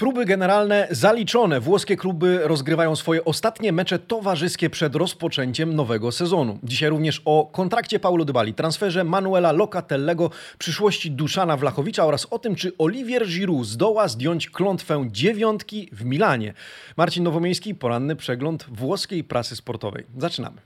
Próby generalne zaliczone. Włoskie kluby rozgrywają swoje ostatnie mecze towarzyskie przed rozpoczęciem nowego sezonu. Dzisiaj również o kontrakcie Paulo Dybali, transferze Manuela Locatellego, przyszłości Duszana Wlachowicza oraz o tym, czy Olivier Giroud zdoła zdjąć klątwę dziewiątki w Milanie. Marcin Nowomiejski, poranny przegląd włoskiej prasy sportowej. Zaczynamy.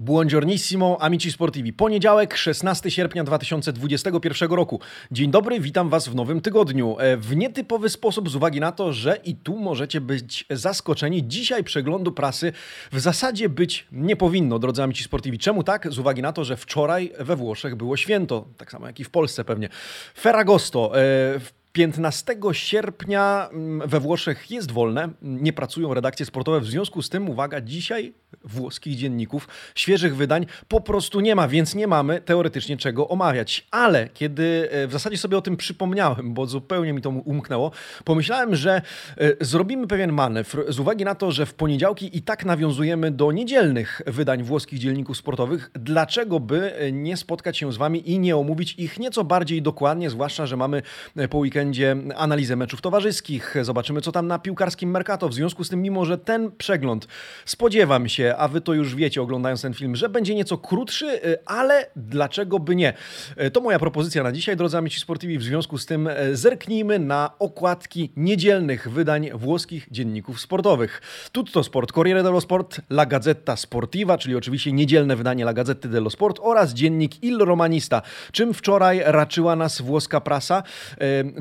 Buongiornissimo, amici sportivi. Poniedziałek, 16 sierpnia 2021 roku. Dzień dobry, witam Was w nowym tygodniu. E, w nietypowy sposób z uwagi na to, że i tu możecie być zaskoczeni. Dzisiaj przeglądu prasy w zasadzie być nie powinno, drodzy amici sportivi. Czemu tak? Z uwagi na to, że wczoraj we Włoszech było święto, tak samo jak i w Polsce pewnie. Ferragosto. E, 15 sierpnia mm, we Włoszech jest wolne, nie pracują redakcje sportowe, w związku z tym, uwaga, dzisiaj włoskich dzienników, świeżych wydań po prostu nie ma, więc nie mamy teoretycznie czego omawiać. Ale kiedy e, w zasadzie sobie o tym przypomniałem, bo zupełnie mi to umknęło, pomyślałem, że e, zrobimy pewien manewr z uwagi na to, że w poniedziałki i tak nawiązujemy do niedzielnych wydań włoskich dzienników sportowych. Dlaczego by e, nie spotkać się z wami i nie omówić ich nieco bardziej dokładnie, zwłaszcza, że mamy po weekendzie weekendzie analizę meczów towarzyskich. Zobaczymy, co tam na piłkarskim Mercato. W związku z tym, mimo że ten przegląd spodziewam się, a wy to już wiecie, oglądając ten film, że będzie nieco krótszy, y, ale dlaczego by nie? Y, to moja propozycja na dzisiaj, drodzy amici sportivi. W związku z tym y, zerknijmy na okładki niedzielnych wydań włoskich dzienników sportowych. Tutto Sport, Corriere dello Sport, La Gazzetta Sportiva, czyli oczywiście niedzielne wydanie La Gazzetta dello Sport oraz dziennik Il Romanista, czym wczoraj raczyła nas włoska prasa.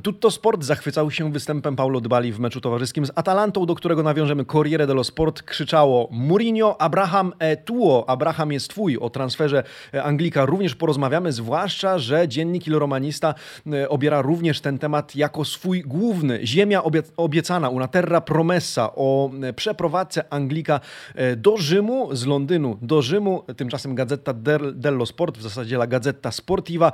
Tutto Sport zachwycał się występem Paulo Dybali w meczu towarzyskim z Atalantą, do którego nawiążemy Corriere dello Sport. Krzyczało Mourinho, Abraham e tuo, Abraham jest twój. O transferze e, Anglika również porozmawiamy, zwłaszcza, że dziennik Il Romanista e, obiera również ten temat jako swój główny. Ziemia obiecana, una terra promessa o e, przeprowadzce Anglika do Rzymu, z Londynu do Rzymu. Tymczasem Gazeta dello Sport, w zasadzie la Gazeta Sportiva,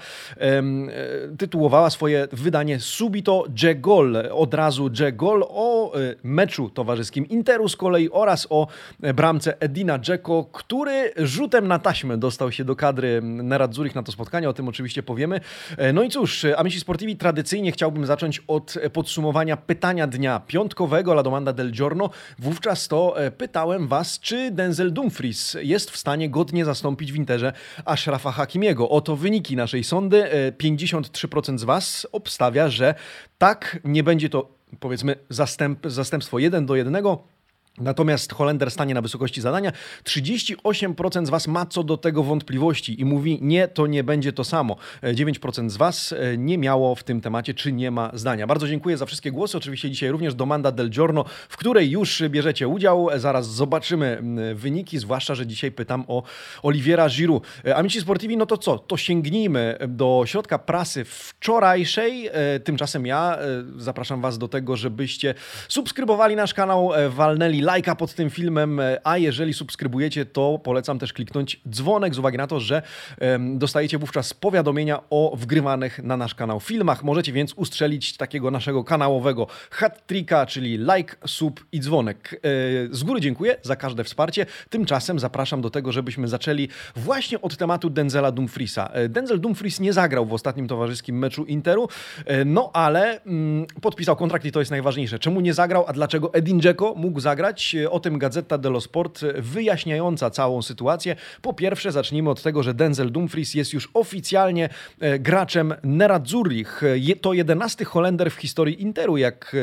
tytułowała swoje wydanie subito J. Gol, od razu J. Gol o meczu towarzyskim Interu z kolei oraz o e, bramce Edina Dzeko, który rzutem na taśmę dostał się do kadry Neradzurich na to spotkanie, o tym oczywiście powiemy. E, no i cóż, Amici Sportivi tradycyjnie chciałbym zacząć od podsumowania pytania dnia piątkowego La Domanda del Giorno. Wówczas to pytałem Was, czy Denzel Dumfries jest w stanie godnie zastąpić w Interze Ashrafa Hakimiego. Oto wyniki naszej sądy. 53% z Was obstawia, że tak, nie będzie to powiedzmy zastęp, zastępstwo 1 do 1, Natomiast Holender stanie na wysokości zadania. 38% z Was ma co do tego wątpliwości i mówi: Nie, to nie będzie to samo. 9% z Was e, nie miało w tym temacie, czy nie ma zdania. Bardzo dziękuję za wszystkie głosy. Oczywiście dzisiaj również Domanda del Giorno, w której już bierzecie udział. Zaraz zobaczymy wyniki, zwłaszcza, że dzisiaj pytam o Oliviera Giroud. E, Amici Sportivi, no to co? To sięgnijmy do środka prasy wczorajszej. E, tymczasem ja zapraszam Was do tego, żebyście subskrybowali nasz kanał, walnęli lajka pod tym filmem, a jeżeli subskrybujecie, to polecam też kliknąć dzwonek z uwagi na to, że dostajecie wówczas powiadomienia o wgrywanych na nasz kanał filmach. Możecie więc ustrzelić takiego naszego kanałowego hat-tricka, czyli like, sub i dzwonek. E, z góry dziękuję za każde wsparcie. Tymczasem zapraszam do tego, żebyśmy zaczęli właśnie od tematu Denzela Dumfriesa. E, Denzel Dumfries nie zagrał w ostatnim towarzyskim meczu Interu, e, no ale mm, podpisał kontrakt i to jest najważniejsze. Czemu nie zagrał, a dlaczego Edin Dzeko mógł zagrać? O tym Gazeta dello Sport wyjaśniająca całą sytuację. Po pierwsze, zacznijmy od tego, że Denzel Dumfries jest już oficjalnie e, graczem Nerazzurich. To jedenasty Holender w historii Interu, jak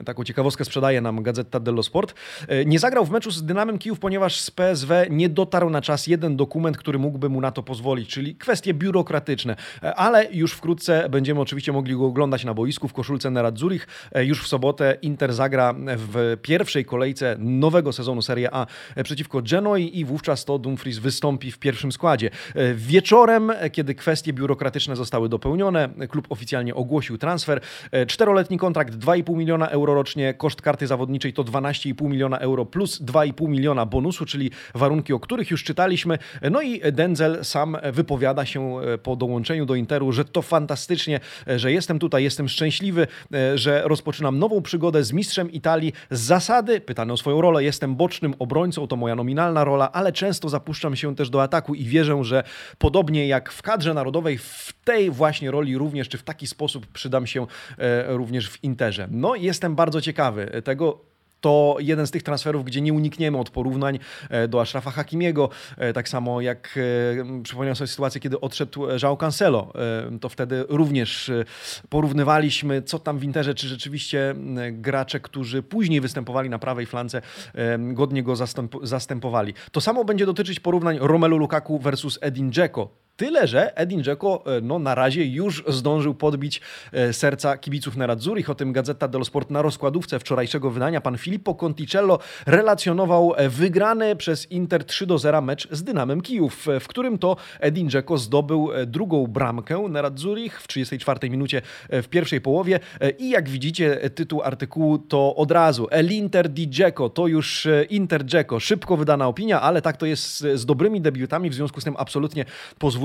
e, taką ciekawostkę sprzedaje nam Gazeta dello Sport. E, nie zagrał w meczu z Dynamem Kijów, ponieważ z PSW nie dotarł na czas jeden dokument, który mógłby mu na to pozwolić, czyli kwestie biurokratyczne. Ale już wkrótce będziemy oczywiście mogli go oglądać na boisku w koszulce Nerazzurich. Już w sobotę Inter zagra w pierwszej kolejce kolejce nowego sezonu Serie A przeciwko Genoi i wówczas to Dumfries wystąpi w pierwszym składzie. Wieczorem, kiedy kwestie biurokratyczne zostały dopełnione, klub oficjalnie ogłosił transfer. Czteroletni kontrakt 2,5 miliona euro rocznie, koszt karty zawodniczej to 12,5 miliona euro plus 2,5 miliona bonusu, czyli warunki, o których już czytaliśmy. No i Denzel sam wypowiada się po dołączeniu do Interu, że to fantastycznie, że jestem tutaj, jestem szczęśliwy, że rozpoczynam nową przygodę z mistrzem Italii. Z zasady, pytany zadbany o swoją rolę, jestem bocznym obrońcą, to moja nominalna rola, ale często zapuszczam się też do ataku i wierzę, że podobnie jak w kadrze narodowej, w tej właśnie roli również, czy w taki sposób przydam się e, również w Interze. No jestem bardzo ciekawy tego, to jeden z tych transferów, gdzie nie unikniemy od porównań e, do Ashrafa Hakimiego, e, tak samo jak e, przypomniałem sobie sytuację, kiedy odszedł João Cancelo, to wtedy również porównywaliśmy, co tam w Interze, czy rzeczywiście gracze, którzy później występowali na prawej flance, godnie go zastępowali. To samo będzie dotyczyć porównań Romelu Lukaku versus Edin Dzeko. Tyle, że Edin Dzeko no, na razie już zdążył podbić serca kibiców Nerazzurich. O tym Gazeta dello Sport na rozkładówce wczorajszego wydania. Pan Filippo Conticello relacjonował wygrany przez Inter 3 do 0 mecz z Dynamem Kijów, w którym to Edin Dzeko zdobył drugą bramkę Nerazzurich w 34 minucie w pierwszej połowie. I jak widzicie tytuł artykułu to od razu. El Inter di Dzeko, to już Inter Dzeko, szybko wydana opinia, ale tak to jest z dobrymi debiutami, w związku z tym absolutnie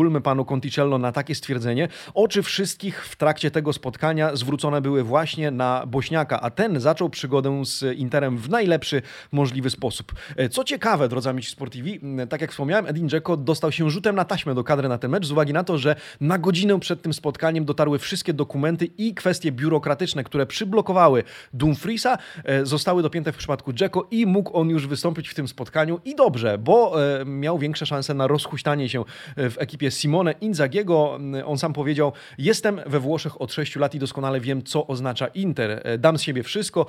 pozwólmy panu Conticello na takie stwierdzenie. Oczy wszystkich w trakcie tego spotkania zwrócone były właśnie na Bośniaka, a ten zaczął przygodę z Interem w najlepszy możliwy sposób. E, co ciekawe, drodzy amici Sportivi, tak jak wspomniałem, Edin Dzeko dostał się rzutem na taśmę do kadry na ten mecz z uwagi na to, że na godzinę przed tym spotkaniem dotarły wszystkie dokumenty i kwestie biurokratyczne, które przyblokowały Dumfriesa, e, zostały dopięte w przypadku Dzeko i mógł on już wystąpić w tym spotkaniu i dobrze, bo e, miał większe szanse na rozhuśtanie się w ekipie Simone Inzagiego. On sam powiedział, jestem we Włoszech od 6 lat i doskonale wiem, co oznacza Inter. Dam z siebie wszystko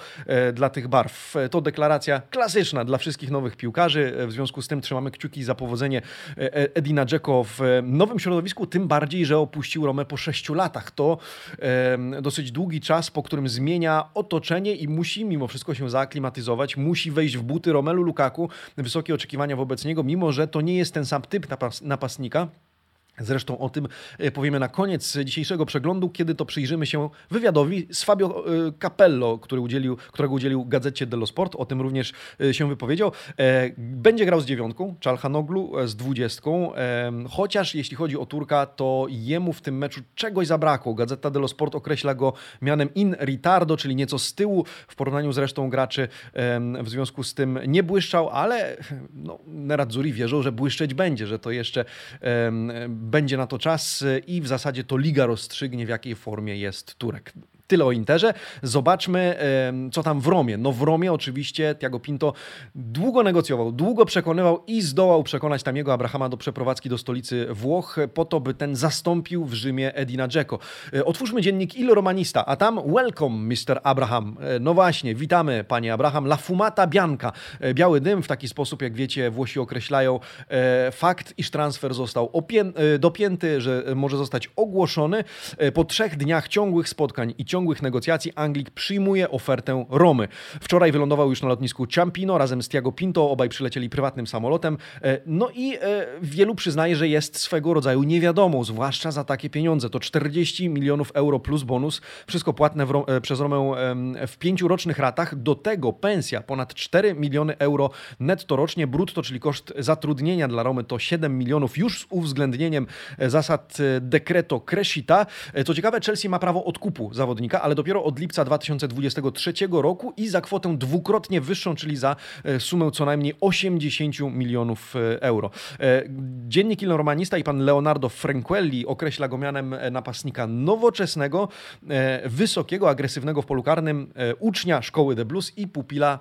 dla tych barw. To deklaracja klasyczna dla wszystkich nowych piłkarzy. W związku z tym trzymamy kciuki za powodzenie e, e, Edina Dzeko w nowym środowisku, tym bardziej, że opuścił Romę po sześciu latach. To dosyć długi czas, po którym zmienia otoczenie i musi mimo wszystko się zaaklimatyzować. Musi wejść w buty Romelu Lukaku. Wysokie oczekiwania wobec niego, mimo że to nie jest ten sam typ napastnika. Zresztą o tym e, powiemy na koniec dzisiejszego przeglądu, kiedy to przyjrzymy się wywiadowi z Fabio e, Capello, który udzielił, którego udzielił Gazecie dello Sport. O tym również e, się wypowiedział. Będzie grał z dziewiątką, Czalhanoglu z dwudziestką, chociaż jeśli chodzi o Turka, to jemu w tym meczu czegoś zabrakło. Gazeta dello Sport określa go mianem in ritardo, czyli nieco z tyłu w porównaniu z resztą graczy. W związku z tym nie błyszczał, ale no, Nerazzurri wierzą, że błyszczeć będzie, że to jeszcze będzie na to czas i w zasadzie to liga rozstrzygnie, w jakiej formie jest Turek. Tyle o Interze. Zobaczmy, co tam w Romie. No w Romie oczywiście Tiago Pinto długo negocjował, długo przekonywał i zdołał przekonać tam jego Abrahama do przeprowadzki do stolicy Włoch po to, by ten zastąpił w Rzymie Edina Dzeko. E, otwórzmy dziennik Il Romanista, a tam welcome Mr. Abraham. E, no właśnie, witamy panie Abraham. La fumata bianca. E, biały dym w taki sposób, jak wiecie, Włosi określają fakt, iż transfer został dopięty, że może zostać ogłoszony po trzech dniach ciągłych spotkań i ciągłych ciągłych negocjacji Anglik przyjmuje ofertę Romy. Wczoraj wylądował już na lotnisku Ciampino razem z Tiago Pinto, obaj przylecieli prywatnym samolotem. E, no i e, wielu przyznaje, że jest swego rodzaju niewiadomą, zwłaszcza za takie pieniądze. To 40 milionów euro plus bonus, wszystko płatne e, przez Romę w pięciu rocznych ratach. Do tego pensja ponad 4 miliony euro netto rocznie, brutto, czyli koszt zatrudnienia dla Romy to 7 milionów już z uwzględnieniem zasad dekreto Crescita. Co ciekawe, Chelsea ma prawo odkupu zawodnika ale dopiero od lipca 2023 roku i za kwotę dwukrotnie wyższą, czyli za e, sumę co najmniej 80 milionów e, euro. E, dziennik Il Romanista i pan Leonardo Franquelli określa go mianem napastnika nowoczesnego, wysokiego, agresywnego w polu karnym, ucznia szkoły The Blues i pupila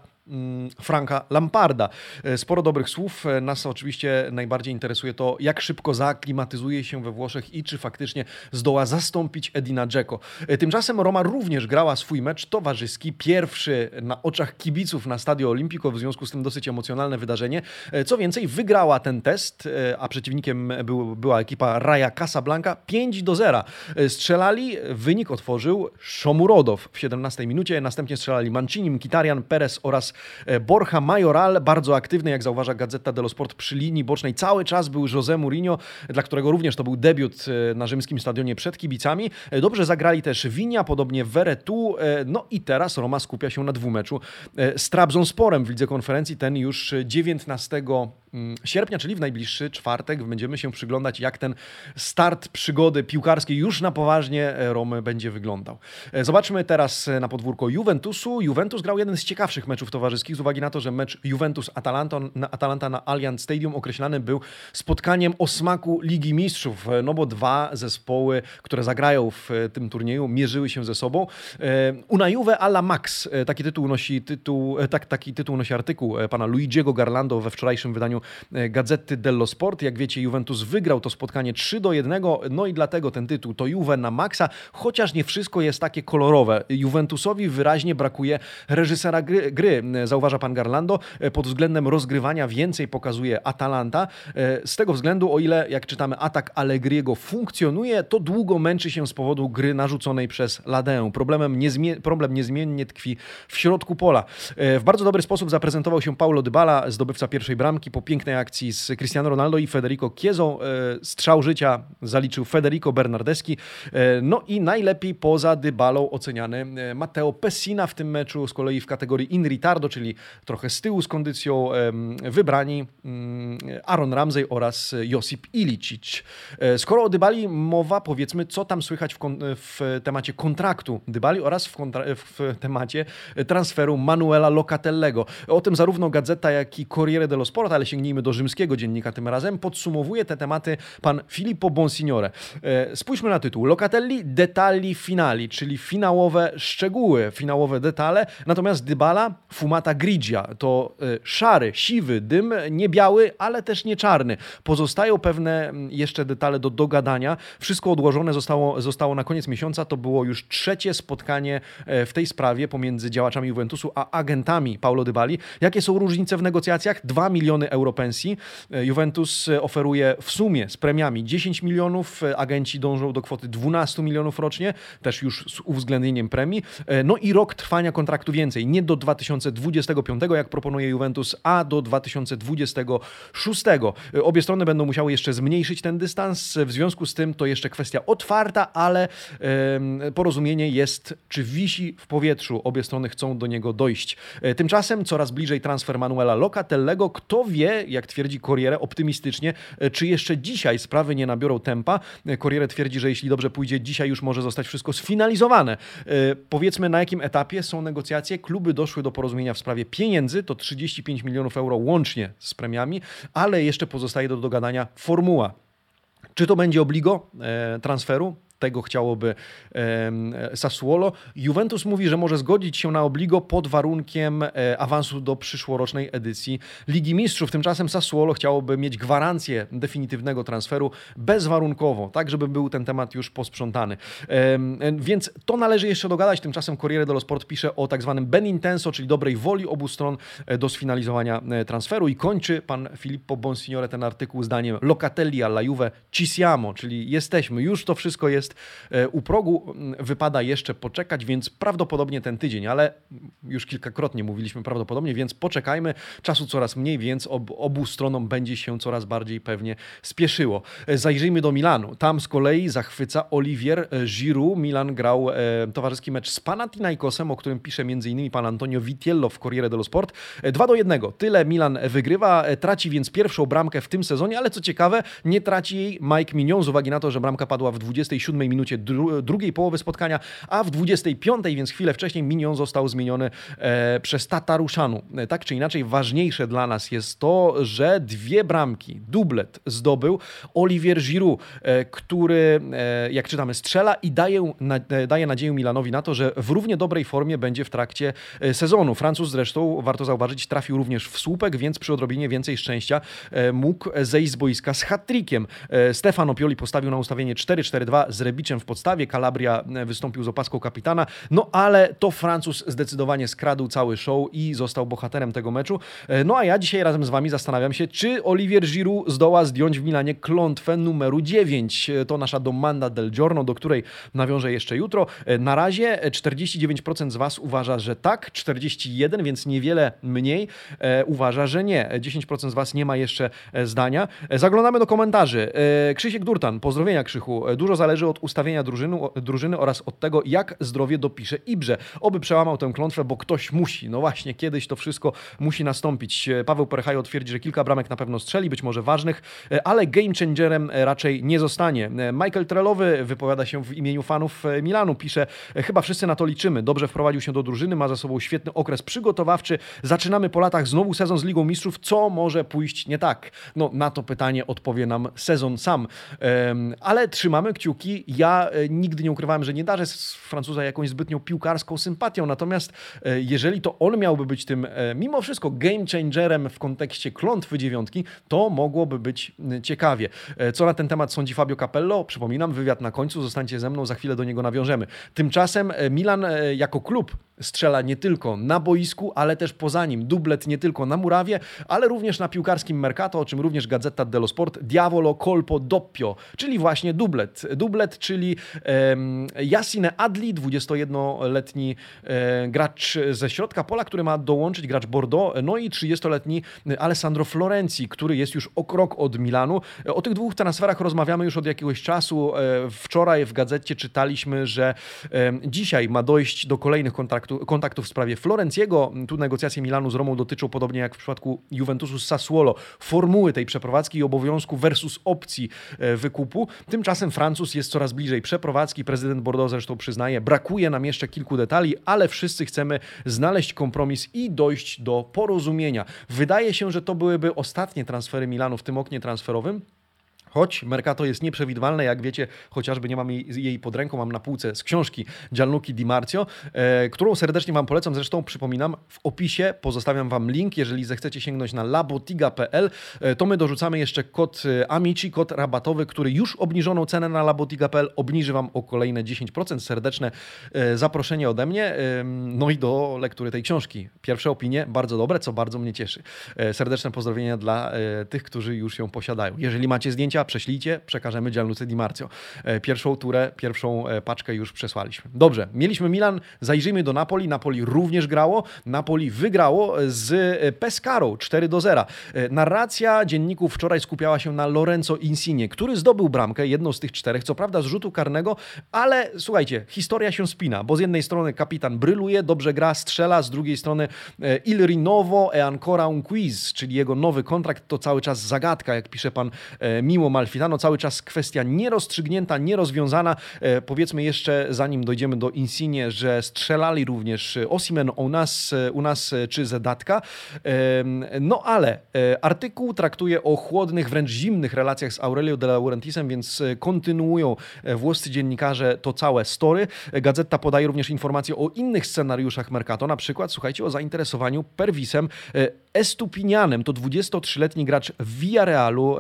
Franka Lamparda. E, sporo dobrych słów. E, nas oczywiście najbardziej interesuje to, jak szybko zaaklimatyzuje się we Włoszech i czy faktycznie zdoła zastąpić Edina Dzeko. E, tymczasem Roma również grała swój mecz towarzyski, pierwszy na oczach kibiców na Stadio Olimpico, w związku z tym dosyć emocjonalne wydarzenie. Co więcej, wygrała ten test, a przeciwnikiem był, była ekipa Raja Casablanca 5 do 0. Strzelali, wynik otworzył Szomurodow w 17 minucie, następnie strzelali Mancini, Mkhitaryan, Perez oraz E, Borja Majoral, bardzo aktywny, jak zauważa Gazeta dello Sport przy linii bocznej. Cały czas był José Mourinho, dla którego również to był debiut e, na rzymskim stadionie przed kibicami. E, dobrze zagrali też Winia, podobnie Veretu. No i teraz Roma skupia się na dwumeczu z Trabzonsporem w lidze konferencji. Ten już 19 mm, sierpnia, czyli w najbliższy czwartek będziemy się przyglądać, jak ten start przygody piłkarskiej już na poważnie Romy będzie wyglądał. Zobaczmy teraz na podwórko Juventusu. Juventus grał jeden z ciekawszych meczów towarzyskich z uwagi na to, że mecz Juventus-Atalanta na, Atalanta na Allianz Stadium określany był spotkaniem o smaku Ligi Mistrzów, no bo dwa zespoły, które zagrają w tym turnieju, mierzyły się ze sobą. Una Juve alla Max, taki tytuł nosi tytuł, tak, taki tytuł nosi artykuł pana Luigiego Garlando we wczorajszym wydaniu Gazety dello Sport. Jak wiecie, Juventus wygrał to spotkanie 3 do 1, no i dlatego ten tytuł to Juve na Maxa, chociaż nie wszystko jest takie kolorowe. Juventusowi wyraźnie brakuje reżysera gry, gry zauważa pan Garlando. Pod względem rozgrywania więcej pokazuje Atalanta. Z tego względu, o ile, jak czytamy, atak Allegriego funkcjonuje, to długo męczy się z powodu gry narzuconej przez Ladę. Problemem niezmie- problem niezmiennie tkwi w środku pola. W bardzo dobry sposób zaprezentował się Paulo Dybala, zdobywca pierwszej bramki po pięknej akcji z Cristiano Ronaldo i Federico Chiesą. Strzał życia zaliczył Federico Bernardeschi. No i najlepiej poza Dybalą oceniany Matteo Pessina w tym meczu, z kolei w kategorii in ritardo, czyli trochę z tyłu z kondycją, wybrani mm, Aaron Ramsey oraz Josip Ilicic. E, skoro o Dybali mowa, powiedzmy, co tam słychać w, w temacie kontraktu Dybali oraz w, w, temacie transferu Manuela Locatellego. O tym zarówno Gazeta, jak i Corriere dello Sport, ale sięgnijmy do rzymskiego dziennika tym razem, podsumowuje te tematy pan Filippo Bonsignore. E, spójrzmy na tytuł. Locatelli detali finali, czyli finałowe szczegóły, finałowe detale, natomiast Dybala fumata grigia. To e, szary, siwy dym, nie biały, ale też nie czarny. Pozostają pewne jeszcze detale do dogadania. Wszystko odłożone zostało, zostało na koniec miesiąca. To było już trzecie spotkanie e, w tej sprawie pomiędzy działaczami Juventusu a agentami Paulo Dybali. Jakie są różnice w negocjacjach? 2 miliony euro pensji. E, Juventus oferuje w sumie z premiami 10 milionów, agenci dążą do kwoty 12 milionów rocznie, też już z uwzględnieniem premii. No i rok trwania kontraktu więcej, nie do 2025, jak proponuje Juventus, a do 2026. Obie strony będą musiały jeszcze zmniejszyć ten dystans. W związku z tym to jeszcze kwestia otwarta, ale porozumienie jest, czy wisi w powietrzu. Obie strony chcą do niego dojść. E, tymczasem coraz bliżej transfer Manuela Locatellego. Kto wie, jak twierdzi Corriere optymistycznie, e, czy jeszcze dzisiaj sprawy nie nabiorą tempa. E, Corriere twierdzi, że jeśli dobrze pójdzie, dzisiaj już może zostać wszystko sfinalizowane. Powiedzmy, na jakim etapie są negocjacje. Kluby doszły do porozumienia w sprawie pieniędzy, to 35 milionów euro łącznie z premiami, ale jeszcze pozostaje do dogadania formuła. Czy to będzie obligo e, transferu? Tego chciałoby Sassuolo. Juventus mówi, że może zgodzić się na obligo pod warunkiem e, awansu do przyszłorocznej edycji Ligi Mistrzów. Tymczasem Sassuolo chciałoby mieć gwarancję definitywnego transferu bezwarunkowo, tak żeby był ten temat już posprzątany. Więc to należy jeszcze dogadać. Tymczasem Corriere dello Sport pisze o tak zwanym ben intenso, czyli dobrej woli obu stron e, do sfinalizowania e, transferu i kończy pan Filippo Bonsignore ten artykuł zdaniem Locatelli alla Juve ci siamo, czyli jesteśmy, już to wszystko jest jest e, u progu. Wypada jeszcze poczekać, więc prawdopodobnie ten tydzień, ale już kilkakrotnie mówiliśmy prawdopodobnie, więc poczekajmy. Czasu coraz mniej, więc ob, obu stronom będzie się coraz bardziej pewnie spieszyło. E, zajrzyjmy do Milanu. Tam z kolei zachwyca Olivier e, Giroud. Milan grał e, towarzyski mecz z Panathinaikosem, o którym pisze m.in. pan Antonio Vitiello w Corriere dello Sport. 2 do 1. Tyle Milan wygrywa, traci więc pierwszą bramkę w tym sezonie, ale co ciekawe, nie traci jej Mike Mignon z uwagi na to, że bramka padła w 27 minucie dru drugiej połowy spotkania, a w 25, więc chwilę wcześniej, Minion został zmieniony e, przez Tataruszanu. E, tak czy inaczej, ważniejsze dla nas jest to, że dwie bramki, dublet zdobył Olivier Giroud, e, który, e, jak czytamy, strzela i daje, na, e, daje nadzieję Milanowi na to, że w równie dobrej formie będzie w trakcie e, sezonu. Francuz zresztą, warto zauważyć, trafił również w słupek, więc przy odrobinie więcej szczęścia mógł zejść z boiska z hat-trickiem. Stefano Pioli postawił na ustawienie 4-4-2 z Rebiczem w podstawie. Calabria e, wystąpił z opaską kapitana, no ale to Francuz zdecydowanie skradł cały show i został bohaterem tego meczu. E, no a ja dzisiaj razem z Wami zastanawiam się, czy Olivier Giroud zdoła zdjąć w Milanie klątwę numeru 9. E, to nasza domanda del giorno, do której nawiążę jeszcze jutro. Na razie 49% z Was uważa, że tak, 41%, więc niewiele mniej uważa, że nie. 10% z Was nie ma jeszcze zdania. Zaglądamy do komentarzy. Krzysiek Durtan, pozdrowienia Krzychu. Dużo zależy od od ustawienia drużyny, drużyny oraz od tego, jak zdrowie dopisze Ibrze. Oby przełamał tę klątwę, bo ktoś musi. No właśnie, kiedyś to wszystko musi nastąpić. Paweł Perechajo twierdzi, że kilka bramek na pewno strzeli, być może ważnych, ale game changerem raczej nie zostanie. Michael Trelowy wypowiada się w imieniu fanów Milanu, pisze, chyba wszyscy na to liczymy. Dobrze wprowadził się do drużyny, ma za sobą świetny okres przygotowawczy. Zaczynamy po latach znowu sezon z Ligą Mistrzów. Co może pójść nie tak? No na to pytanie odpowie nam sezon sam. Ale trzymamy kciuki. Ja e, nigdy nie ukrywałem, że nie darzę z Francuza jakąś zbytnią piłkarską sympatią, natomiast e, jeżeli to on miałby być tym e, mimo wszystko game changerem w kontekście klątwy dziewiątki, to mogłoby być ciekawie. Co na ten temat sądzi Fabio Capello? Przypominam, wywiad na końcu, zostańcie ze mną, za chwilę do niego nawiążemy. Tymczasem Milan jako klub strzela nie tylko na boisku, ale też poza nim. Dublet nie tylko na murawie, ale również na piłkarskim Mercato, o czym również Gazeta dello Sport, Diavolo Colpo Doppio, czyli właśnie dublet. Dublet, czyli um, Adli, 21-letni e, gracz ze środka pola, który ma dołączyć gracz Bordeaux, no i 30-letni Alessandro Florenzi, który jest już o krok od Milanu. O tych dwóch transferach rozmawiamy już od jakiegoś czasu. E, wczoraj w gazecie czytaliśmy, że e, dzisiaj ma dojść do kolejnych kontaktów kontaktów w sprawie Florenciego. Tu negocjacje Milanu z Romą dotyczą, podobnie jak w przypadku Juventusu z Sassuolo, formuły tej przeprowadzki i obowiązku versus opcji e, wykupu. Tymczasem Francuz jest coraz bliżej przeprowadzki. Prezydent Bordeaux zresztą przyznaje, brakuje nam jeszcze kilku detali, ale wszyscy chcemy znaleźć kompromis i dojść do porozumienia. Wydaje się, że to byłyby ostatnie transfery Milanu w tym oknie transferowym. Choć Mercato jest nieprzewidywalne, jak wiecie, chociażby nie mam jej, jej pod ręką, mam na półce z książki Gianluca Di Marzio, e, którą serdecznie Wam polecam. Zresztą przypominam, w opisie pozostawiam Wam link, jeżeli zechcecie sięgnąć na labotiga.pl, e, to my dorzucamy jeszcze kod e, Amici, kod rabatowy, który już obniżoną cenę na labotiga.pl obniży Wam o kolejne 10%. Serdeczne e, zaproszenie ode mnie, e, no i do lektury tej książki. Pierwsze opinie bardzo dobre, co bardzo mnie cieszy. E, serdeczne pozdrowienia dla tych, którzy już ją posiadają. Jeżeli macie zdjęcia, prześlijcie, przekażemy Gianluce Di Marzio. E, pierwszą turę, pierwszą e, paczkę już przesłaliśmy. Dobrze, mieliśmy Milan, zajrzyjmy do Napoli. Napoli również grało. Napoli wygrało z e, Pescarą 4 do 0. Narracja dzienników wczoraj skupiała się na Lorenzo Insigne, który zdobył bramkę, jedną z tych czterech, co prawda z rzutu karnego, ale słuchajcie, historia się spina, bo z jednej strony kapitan bryluje, dobrze gra, strzela, z drugiej strony Il Rinnovo e ancora un quiz, czyli jego nowy kontrakt to cały czas zagadka, jak pisze pan Miło Malfitano, cały czas kwestia nierozstrzygnięta, nierozwiązana. E, powiedzmy jeszcze, zanim dojdziemy do Insigne, że strzelali również Osimen u nas, u nas czy Zedatka. No ale e, artykuł traktuje o chłodnych, wręcz zimnych relacjach z Aurelio de Laurentisem, więc kontynuują e, włoscy dziennikarze to całe story. Gazeta podaje również informacje o innych scenariuszach Mercato, na przykład, słuchajcie, o zainteresowaniu Perwisem Estupinianem. To 23-letni gracz w Villarealu.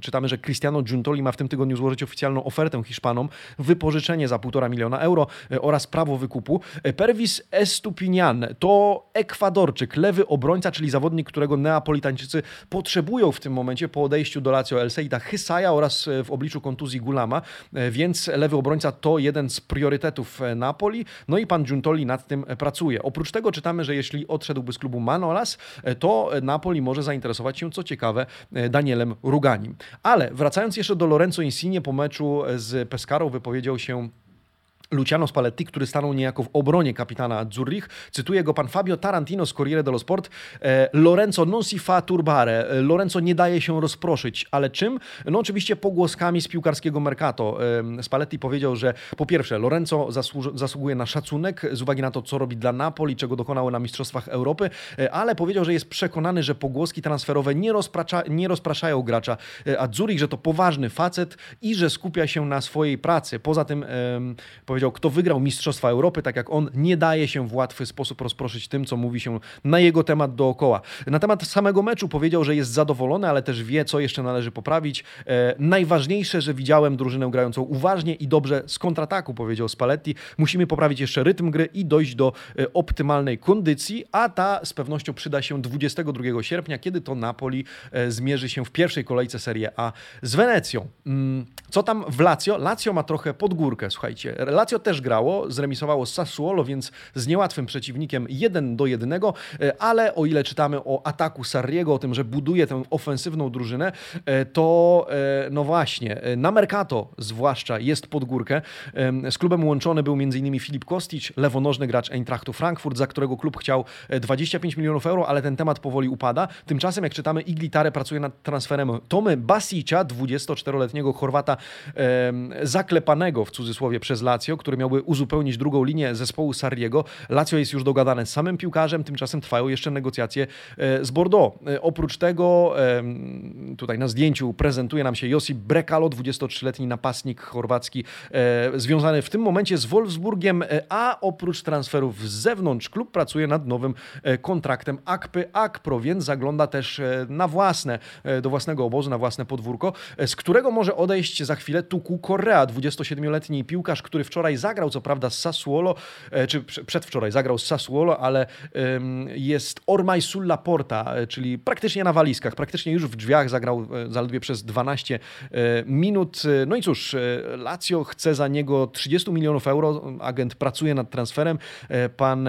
Czytamy, że Cristiano Giuntoli ma w tym tygodniu złożyć oficjalną ofertę Hiszpanom, wypożyczenie za 1,5 miliona euro e, oraz prawo wykupu. E, Pervis Estupinian to Ekwadorczyk, lewy obrońca, czyli zawodnik, którego Neapolitańczycy potrzebują w tym momencie po odejściu do Lazio Elseita Hysaja oraz e, w obliczu kontuzji Gulama, więc lewy obrońca to jeden z priorytetów Napoli, no i pan Giuntoli nad tym pracuje. Oprócz tego czytamy, że jeśli odszedłby z klubu Manolas, to Napoli może zainteresować się, co ciekawe, Danielem Ruganim. Ale wracając jeszcze do Lorenzo Insigne po meczu z Pescarą wypowiedział się Luciano Spalletti, który stanął niejako w obronie kapitana Zurich. Cytuje go pan Fabio Tarantino z Corriere dello Sport. E, Lorenzo non si fa turbare. E, Lorenzo nie daje się rozproszyć. Ale czym? No oczywiście pogłoskami z piłkarskiego Mercato. E, Spalletti powiedział, że po pierwsze Lorenzo zasługuje na szacunek z uwagi na to, co robi dla Napoli, czego dokonało na Mistrzostwach Europy, ale powiedział, że jest przekonany, że pogłoski transferowe nie, rozprasza, nie rozpraszają gracza, a Zurich, że to poważny facet i że skupia się na swojej pracy. Poza tym powiedział, powiedział, kto wygrał Mistrzostwa Europy, tak jak on, nie daje się w łatwy sposób rozproszyć tym, co mówi się na jego temat dookoła. Na temat samego meczu powiedział, że jest zadowolony, ale też wie, co jeszcze należy poprawić. E, najważniejsze, że widziałem drużynę grającą uważnie i dobrze z kontrataku, powiedział Spalletti. Musimy poprawić jeszcze rytm gry i dojść do e, optymalnej kondycji, a ta z pewnością przyda się 22 sierpnia, kiedy to Napoli e, zmierzy się w pierwszej kolejce Serie A z Wenecją. Mm, co tam w Lazio? Lazio ma trochę podgórkę, słuchajcie. Lazio Lazio też grało, zremisowało z Sassuolo, więc z niełatwym przeciwnikiem 1 do 1, ale o ile czytamy o ataku Sarriego, o tym, że buduje tę ofensywną drużynę, to no właśnie, na Mercato zwłaszcza jest pod górkę. Z klubem łączony był m.in. Filip Kostić, lewonożny gracz Eintrachtu Frankfurt, za którego klub chciał 25 milionów euro, ale ten temat powoli upada. Tymczasem, jak czytamy, Iglitare pracuje nad transferem Tomy Basicia, 24-letniego Chorwata zaklepanego w cudzysłowie przez Lazio, który miałby uzupełnić drugą linię zespołu Sarriego. Lazio jest już dogadane z samym piłkarzem, tymczasem trwają jeszcze negocjacje e, z Bordeaux. E, oprócz tego tutaj na zdjęciu prezentuje nam się Josip Brekalo, 23-letni napastnik chorwacki, e, związany w tym momencie z Wolfsburgiem, a oprócz transferów z zewnątrz klub pracuje nad nowym kontraktem Akpy Akpro, więc zagląda też na własne, do własnego obozu, na własne podwórko, z którego może odejść za chwilę Tuku Correa, 27-letni piłkarz, który wczoraj zagrał, co prawda z Sassuolo, e, czy przedwczoraj zagrał z Sassuolo, ale jest Ormaj Sulla Porta, e, czyli praktycznie na walizkach, praktycznie już w drzwiach zagrał e, zaledwie przez 12 minut. No i cóż, Lazio chce za niego 30 milionów euro, agent pracuje nad transferem, pan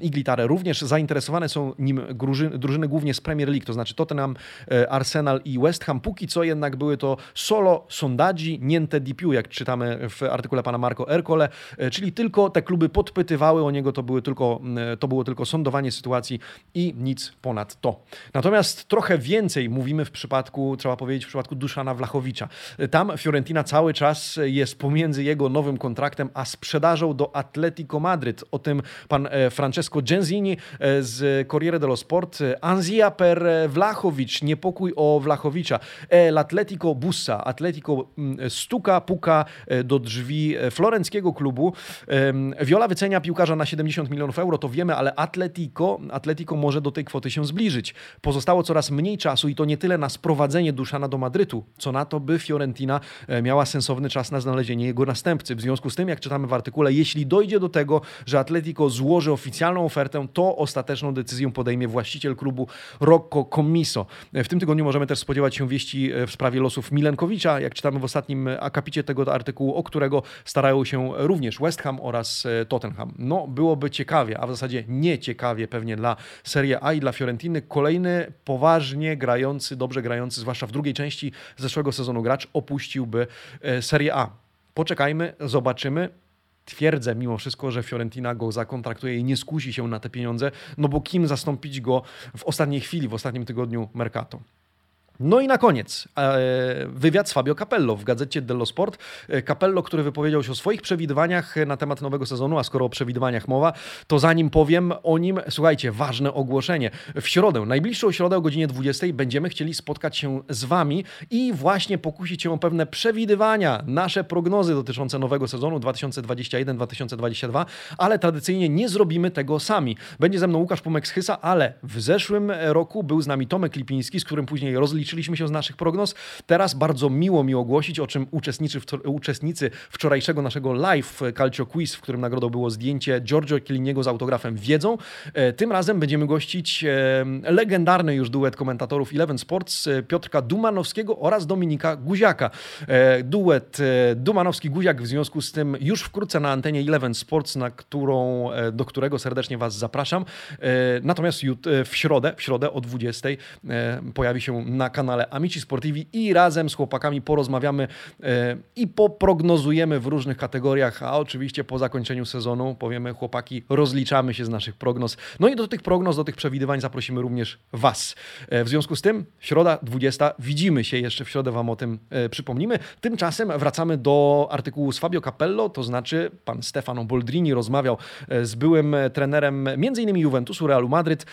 Iglitare również zainteresowane są nim drużyny, drużyny głównie z Premier League, to znaczy Tottenham, Arsenal i West Ham. Póki co jednak były to solo sondaggi, niente di più, jak czytamy w artykule pana Marco Ercole, e, czyli tylko te kluby podpytywały o niego, to, były tylko, e, to było tylko sądowanie sytuacji i nic ponad to. Natomiast trochę więcej mówimy w przypadku, trzeba powiedzieć, w przypadku Duszana Wlachowicza. E, tam Fiorentina cały czas jest pomiędzy jego nowym kontraktem a sprzedażą do Atletico Madryt. O tym pan Francesco Genzini z Corriere dello Sport. Anzia per Wlachowicz, niepokój o Wlachowicza. L'Atletico bussa, Atletico stuka, puka do drzwi florenckiego klubu. Viola wycenia piłkarza na 70 milionów euro, to wiemy, ale Atletico, Atletico może do tej kwoty się zbliżyć. Pozostało coraz mniej czasu i to nie tyle na sprowadzenie Duszana do Madrytu, co na to, by Fiorentina e, miała sensowny czas na znalezienie jego następcy. W związku z tym, jak czytamy w artykule, jeśli dojdzie do tego, że Atletico złoży oficjalną ofertę, to ostateczną decyzję podejmie właściciel klubu Rocco Commiso. E, w tym tygodniu możemy też spodziewać się wieści e, w sprawie losów Milenkowicza, jak czytamy w ostatnim akapicie tego artykułu, o którego starają się również West Ham oraz e, Tottenham. No, byłoby ciekawie, a w zasadzie nieciekawie pewnie dla Serie A i dla Fiorentiny. Kolejny poważnie grający, dobrze grający, zwłaszcza w drugiej części zeszłego sezonu gracz opuściłby e, Serie A. Poczekajmy, zobaczymy. Twierdzę mimo wszystko, że Fiorentina go zakontraktuje i nie skusi się na te pieniądze, no bo kim zastąpić go w ostatniej chwili, w ostatnim tygodniu Mercato. No i na koniec e, wywiad z Fabio Capello w gazecie dello Sport. E, Capello, który wypowiedział się o swoich przewidywaniach na temat nowego sezonu, a skoro o przewidywaniach mowa, to zanim powiem o nim, słuchajcie, ważne ogłoszenie. W środę, najbliższą środę o godzinie 20 będziemy chcieli spotkać się z Wami i właśnie pokusić się o pewne przewidywania, nasze prognozy dotyczące nowego sezonu 2021-2022, ale tradycyjnie nie zrobimy tego sami. Będzie ze mną Łukasz Pumek-Schysa, ale w zeszłym roku był z nami Tomek Lipiński, z którym później rozliczyliśmy liczyliśmy się z naszych prognoz. Teraz bardzo miło mi ogłosić, o czym uczestniczy, uczestnicy wczorajszego naszego live Calcio Quiz, w którym nagrodą było zdjęcie Giorgio Chielliniego z autografem wiedzą. E, tym razem będziemy gościć e, legendarny już duet komentatorów Eleven Sports e, Piotrka Dumanowskiego oraz Dominika Guziaka. Duet Dumanowski-Guziak w związku z tym już wkrótce na antenie Eleven Sports, na którą, do którego serdecznie Was zapraszam. Natomiast w środę, w środę o 20 pojawi się na kanale Amici Sportivi i razem z chłopakami porozmawiamy e, i poprognozujemy w różnych kategoriach, a oczywiście po zakończeniu sezonu powiemy chłopaki, rozliczamy się z naszych prognoz. No i do tych prognoz, do tych przewidywań zaprosimy również Was. E, w związku z tym, środa 20, widzimy się jeszcze w środę, Wam o tym e, przypomnimy. Tymczasem wracamy do artykułu z Fabio Capello, to znaczy pan Stefano Boldrini rozmawiał z byłym trenerem m.in. Juventusu, Realu Madryt,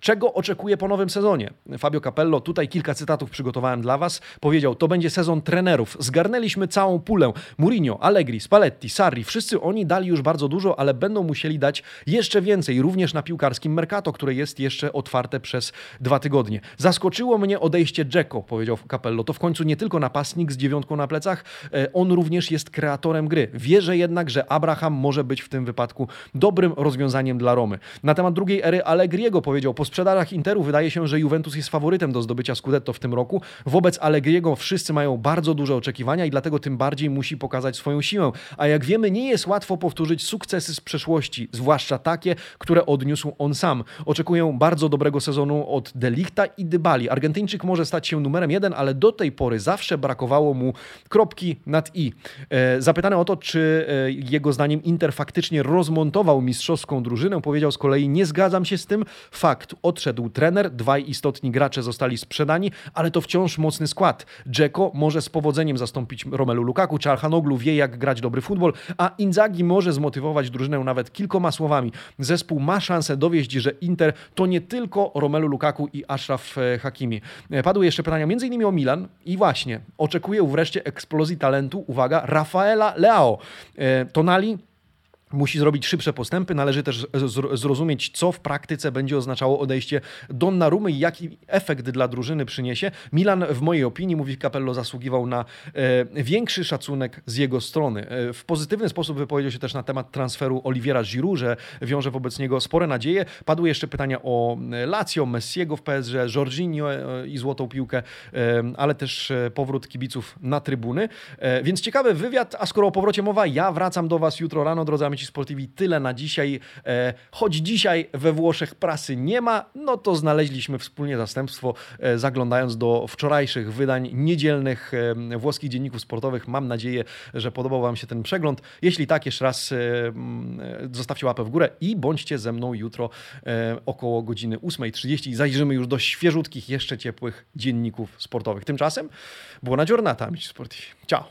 czego oczekuje po nowym sezonie. Fabio Capello, tutaj kilka cytatów przygotowałem dla Was, powiedział, to będzie sezon trenerów. Zgarnęliśmy całą pulę. Mourinho, Allegri, Spalletti, Sarri, wszyscy oni dali już bardzo dużo, ale będą musieli dać jeszcze więcej, również na piłkarskim Mercato, które jest jeszcze otwarte przez dwa tygodnie. Zaskoczyło mnie odejście Dzeko, powiedział Capello. To w końcu nie tylko napastnik z dziewiątką na plecach, e, on również jest kreatorem gry. Wierzę jednak, że Abraham może być w tym wypadku dobrym rozwiązaniem dla Romy. Na temat drugiej ery Allegriego powiedział, po sprzedażach Interu wydaje się, że Juventus jest faworytem faworytem do zdobycia Scudetto w tym roku. Wobec Allegriego wszyscy mają bardzo duże oczekiwania i dlatego tym bardziej musi pokazać swoją siłę. A jak wiemy, nie jest łatwo powtórzyć sukcesy z przeszłości, zwłaszcza takie, które odniósł on sam. Oczekuję bardzo dobrego sezonu od Delichta i Dybali. Argentyńczyk może stać się numerem jeden, ale do tej pory zawsze brakowało mu kropki nad i. E, zapytany o to, czy e, jego zdaniem Inter faktycznie rozmontował mistrzowską drużynę, powiedział z kolei: Nie zgadzam się z tym. Fakt, odszedł trener, dwaj istotni gracze zostali sprzedani, ale to wciąż mocny skład. Dzeko może z powodzeniem zastąpić Romelu Lukaku, Czarhanoglu wie, jak grać dobry futbol, a Inzaghi może zmotywować drużynę nawet kilkoma słowami. Zespół ma szansę dowieść, że Inter to nie tylko Romelu Lukaku i Ashraf e, Hakimi. Padły jeszcze pytania m.in. o Milan i właśnie oczekuję wreszcie eksplozji talentu, uwaga, Rafaela Leao. Tonali musi zrobić szybsze postępy. Należy też zrozumieć, co w praktyce będzie oznaczało odejście Donnarumy i jaki efekt dla drużyny przyniesie. Milan, w mojej opinii, mówi Capello, zasługiwał na e, większy szacunek z jego strony. E, w pozytywny sposób wypowiedział się też na temat transferu Oliviera Giroud, że wiąże wobec niego spore nadzieje. Padły jeszcze pytania o e, Lazio, Messiego w PSG, Jorginho e, i złotą piłkę, e, ale też e, powrót kibiców na trybuny. Więc ciekawy wywiad, a skoro o powrocie mowa, ja wracam do Was jutro rano, drodzy amici Sportivi tyle na dzisiaj. E, choć dzisiaj we Włoszech prasy nie ma, no to znaleźliśmy wspólnie zastępstwo, e, zaglądając do wczorajszych wydań niedzielnych e, włoskich dzienników sportowych. Mam nadzieję, że podobał Wam się ten przegląd. Jeśli tak, jeszcze raz zostawcie łapę w górę i bądźcie ze mną jutro około godziny 8.30 i zajrzymy już do świeżutkich, jeszcze ciepłych dzienników sportowych. Tymczasem buona giornata, amici sportivi. Ciao!